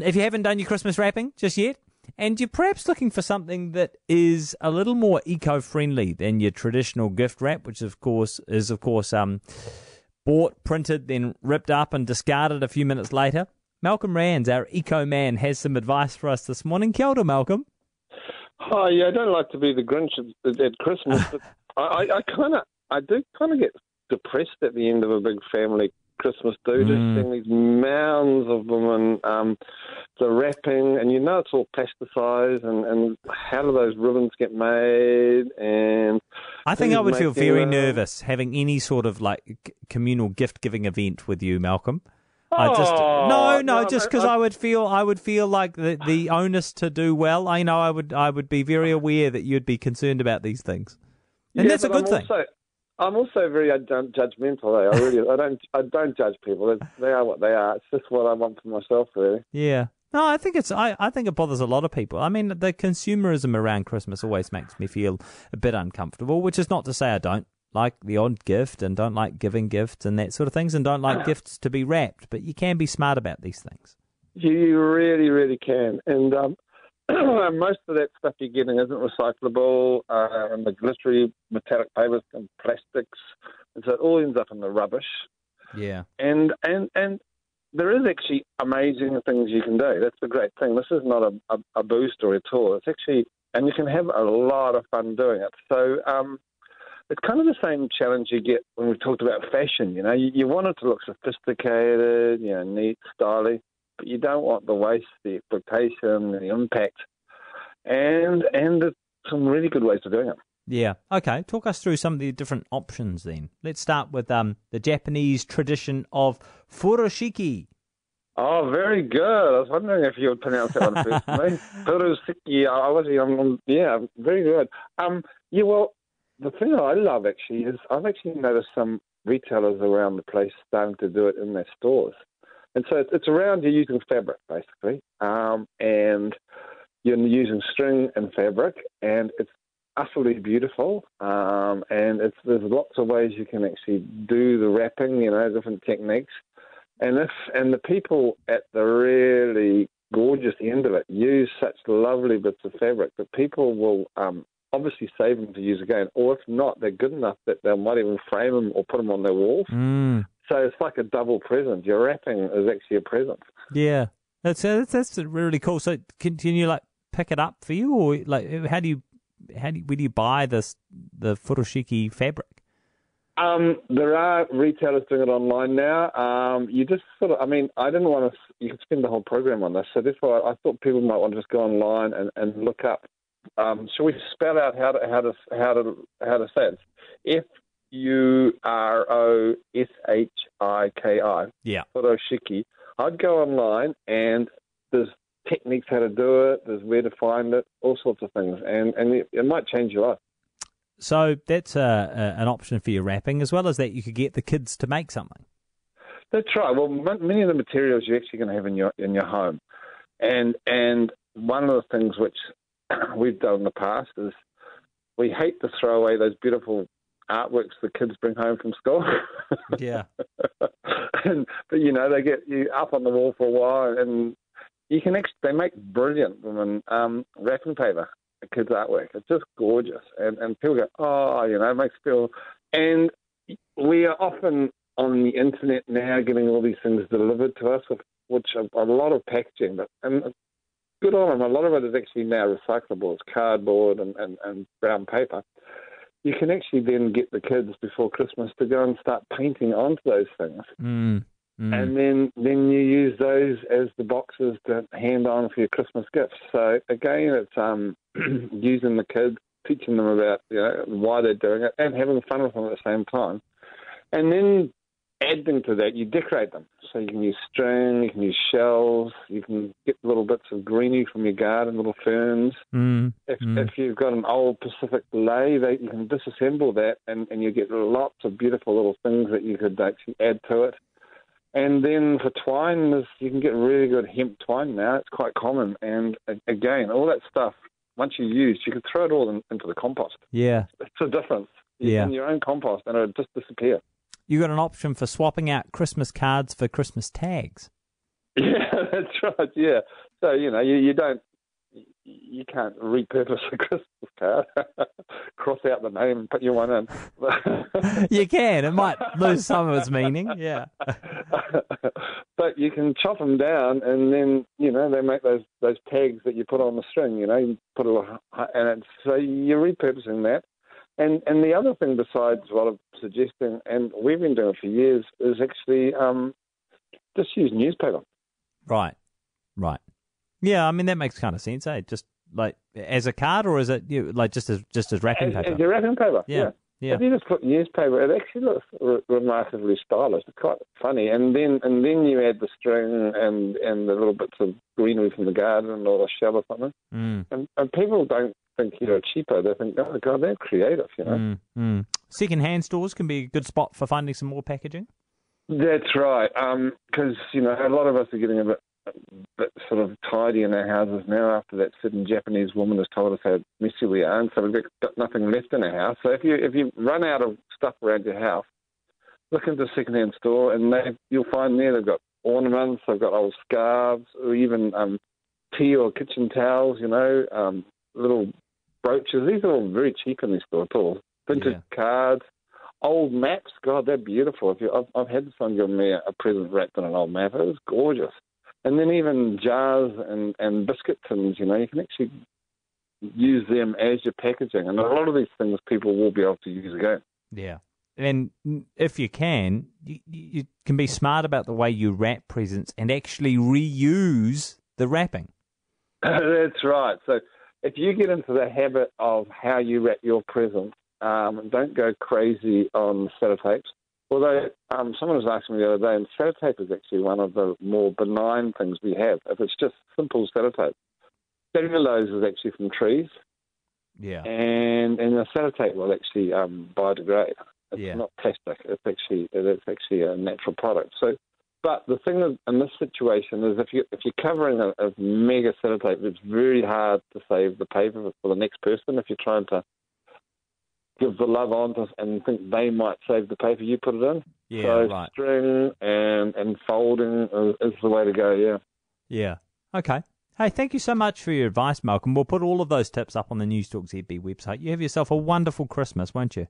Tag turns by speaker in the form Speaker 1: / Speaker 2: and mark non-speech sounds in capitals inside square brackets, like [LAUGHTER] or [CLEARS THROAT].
Speaker 1: If you haven't done your Christmas wrapping just yet, and you're perhaps looking for something that is a little more eco-friendly than your traditional gift wrap, which of course is of course um, bought, printed, then ripped up and discarded a few minutes later. Malcolm Rands, our eco man, has some advice for us this morning. Kia ora, Malcolm.
Speaker 2: Oh yeah, I don't like to be the Grinch at, at Christmas, but [LAUGHS] I, I kind of, I do kind of get depressed at the end of a big family Christmas do. Mm. Just seeing these mounds of them and um, the wrapping, and you know it's all plasticized, and, and how do those ribbons get made? And
Speaker 1: I think I would feel very nervous having any sort of like communal gift giving event with you, Malcolm. I just
Speaker 2: oh,
Speaker 1: no, no, just because I, I, would feel I would feel like the the onus to do well. I know I would I would be very aware that you'd be concerned about these things, and
Speaker 2: yeah,
Speaker 1: that's a good
Speaker 2: I'm
Speaker 1: thing.
Speaker 2: Also, I'm also very judgmental. Eh? I really, I don't, I don't judge people. They are what they are. It's just what I want for myself, really.
Speaker 1: Yeah. No, I think it's. I, I think it bothers a lot of people. I mean, the consumerism around Christmas always makes me feel a bit uncomfortable. Which is not to say I don't like the odd gift and don't like giving gifts and that sort of things, and don't like gifts to be wrapped. But you can be smart about these things.
Speaker 2: You really, really can. And um, [CLEARS THROAT] most of that stuff you're getting isn't recyclable, uh, and the glittery metallic papers and plastics, and so it all ends up in the rubbish.
Speaker 1: Yeah.
Speaker 2: And and and there is actually amazing things you can do. That's the great thing. This is not a, a, a boo story at all. It's actually, and you can have a lot of fun doing it. So um, it's kind of the same challenge you get when we talked about fashion. You know, you, you want it to look sophisticated, you know, neat, stylish but you don't want the waste, the exploitation, the impact, and and some really good ways of doing it.
Speaker 1: Yeah. Okay. Talk us through some of the different options then. Let's start with um, the Japanese tradition of furoshiki.
Speaker 2: Oh, very good. I was wondering if you would pronounce that one first. [LAUGHS] furoshiki. I was, um, yeah, very good. Um, yeah. Well, the thing that I love actually is I've actually noticed some retailers around the place starting to do it in their stores. And so it's around you're using fabric basically, um, and you're using string and fabric, and it's utterly beautiful. Um, and it's there's lots of ways you can actually do the wrapping, you know, different techniques. And if and the people at the really gorgeous end of it use such lovely bits of fabric that people will um, obviously save them to use again, or if not, they're good enough that they might even frame them or put them on their walls.
Speaker 1: Mm.
Speaker 2: So it's like a double present. Your wrapping is actually a present.
Speaker 1: Yeah, that's that's, that's really cool. So can, can you like pick it up for you, or like how do you how do you, where do you buy this the furoshiki fabric?
Speaker 2: Um, there are retailers doing it online now. Um, you just sort of, I mean, I didn't want to. You could spend the whole program on this, so therefore, I thought people might want to just go online and, and look up. Um, shall we spell out how to how to how to how to say it? F U R O S H I K I.
Speaker 1: Yeah.
Speaker 2: Furoshiki. I'd go online and there's techniques how to do it, there's where to find it, all sorts of things, and and it, it might change your life.
Speaker 1: So that's a, a, an option for your wrapping, as well as that you could get the kids to make something.
Speaker 2: That's right. Well, many of the materials you're actually going to have in your in your home, and and one of the things which [CLEARS THROAT] we've done in the past is we hate to throw away those beautiful artworks the kids bring home from school. [LAUGHS]
Speaker 1: yeah.
Speaker 2: and, but you know they get you up on the wall for a while, and you can actually they make brilliant women um, wrapping paper. Kids' artwork. It's just gorgeous, and and people go, oh, you know, it makes feel. And we are often on the internet now getting all these things delivered to us, which are a lot of packaging, but and good on them. A lot of it is actually now recyclable. It's cardboard and, and, and brown paper you can actually then get the kids before Christmas to go and start painting onto those things.
Speaker 1: Mm, mm.
Speaker 2: And then, then you use those as the boxes to hand on for your Christmas gifts. So again, it's um, [CLEARS THROAT] using the kids, teaching them about you know why they're doing it, and having fun with them at the same time. And then adding to that, you decorate them. So you can use string, you can use shells, you can get little bits of greenery from your garden, little ferns.
Speaker 1: Mm,
Speaker 2: if,
Speaker 1: mm.
Speaker 2: if you've got an old Pacific lei, they, you can disassemble that and, and you get lots of beautiful little things that you could actually add to it. And then for twine, you can get really good hemp twine now. It's quite common. And again, all that stuff, once you use, you can throw it all in, into the compost.
Speaker 1: Yeah.
Speaker 2: It's a difference.
Speaker 1: Yeah.
Speaker 2: In your own compost, and it'll just disappear
Speaker 1: you got an option for swapping out Christmas cards for Christmas tags. [LAUGHS]
Speaker 2: Yeah, that's right. Yeah. So you know, you, you don't, you can't repurpose a Christmas card, [LAUGHS] cross out the name, and put your one in. [LAUGHS]
Speaker 1: you can. It might lose some of its meaning. Yeah.
Speaker 2: but you can chop them down, and then you know they make those those tags that you put on the string. You know, you put a and it's, so you're repurposing that. And and the other thing besides what I'm suggesting, and we've been doing it for years, is actually um, just use newspaper.
Speaker 1: Right, right. Yeah, I mean that makes kind of sense. Eh? Just like as a card, or is it you like just as just as wrapping
Speaker 2: as,
Speaker 1: paper?
Speaker 2: As your wrapping paper.
Speaker 1: Yeah. yeah.
Speaker 2: Yeah. If you just put newspaper, it actually looks re- remarkably stylish. It's quite funny, and then and then you add the string and and the little bits of greenery from the garden or a shell or something,
Speaker 1: mm.
Speaker 2: and, and people don't think you're cheaper. They think, oh god, they're creative, you know.
Speaker 1: Mm, mm. Second-hand stores can be a good spot for finding some more packaging.
Speaker 2: That's right, because um, you know a lot of us are getting a bit bit sort of tidy in our houses now after that certain Japanese woman has told us how messy we are, and so we've got nothing left in our house. So if you if you run out of stuff around your house, look into a second-hand store, and they you'll find there they've got ornaments, they've got old scarves, or even um, tea or kitchen towels. You know, um, little brooches. These are all very cheap in these stores. All vintage yeah. cards. Old maps, God, they're beautiful. If you, I've, I've had someone give me a, a present wrapped in an old map. It was gorgeous and then even jars and, and biscuit tins, you know, you can actually use them as your packaging. And a lot of these things people will be able to use again.
Speaker 1: Yeah. And if you can, you, you can be smart about the way you wrap presents and actually reuse the wrapping. [LAUGHS]
Speaker 2: That's right. So if you get into the habit of how you wrap your presents, um, don't go crazy on sellotapes. Although um, someone was asking me the other day, and sellotape is actually one of the more benign things we have. If it's just simple sellotape, cellulose is actually from trees.
Speaker 1: Yeah.
Speaker 2: And and the sellotape will actually um, biodegrade. It's
Speaker 1: yeah.
Speaker 2: not plastic. It's actually it's actually a natural product. So, but the thing in this situation is if you if you're covering a, a mega sellotape, it's very hard to save the paper for the next person if you're trying to give the love on to, and think they might save the paper you put it in.
Speaker 1: Yeah,
Speaker 2: so
Speaker 1: right.
Speaker 2: string and and folding is, is the way to go. Yeah.
Speaker 1: Yeah. Okay. Hey, thank you so much for your advice, Malcolm. We'll put all of those tips up on the Newstalk ZB website. You have yourself a wonderful Christmas, won't you?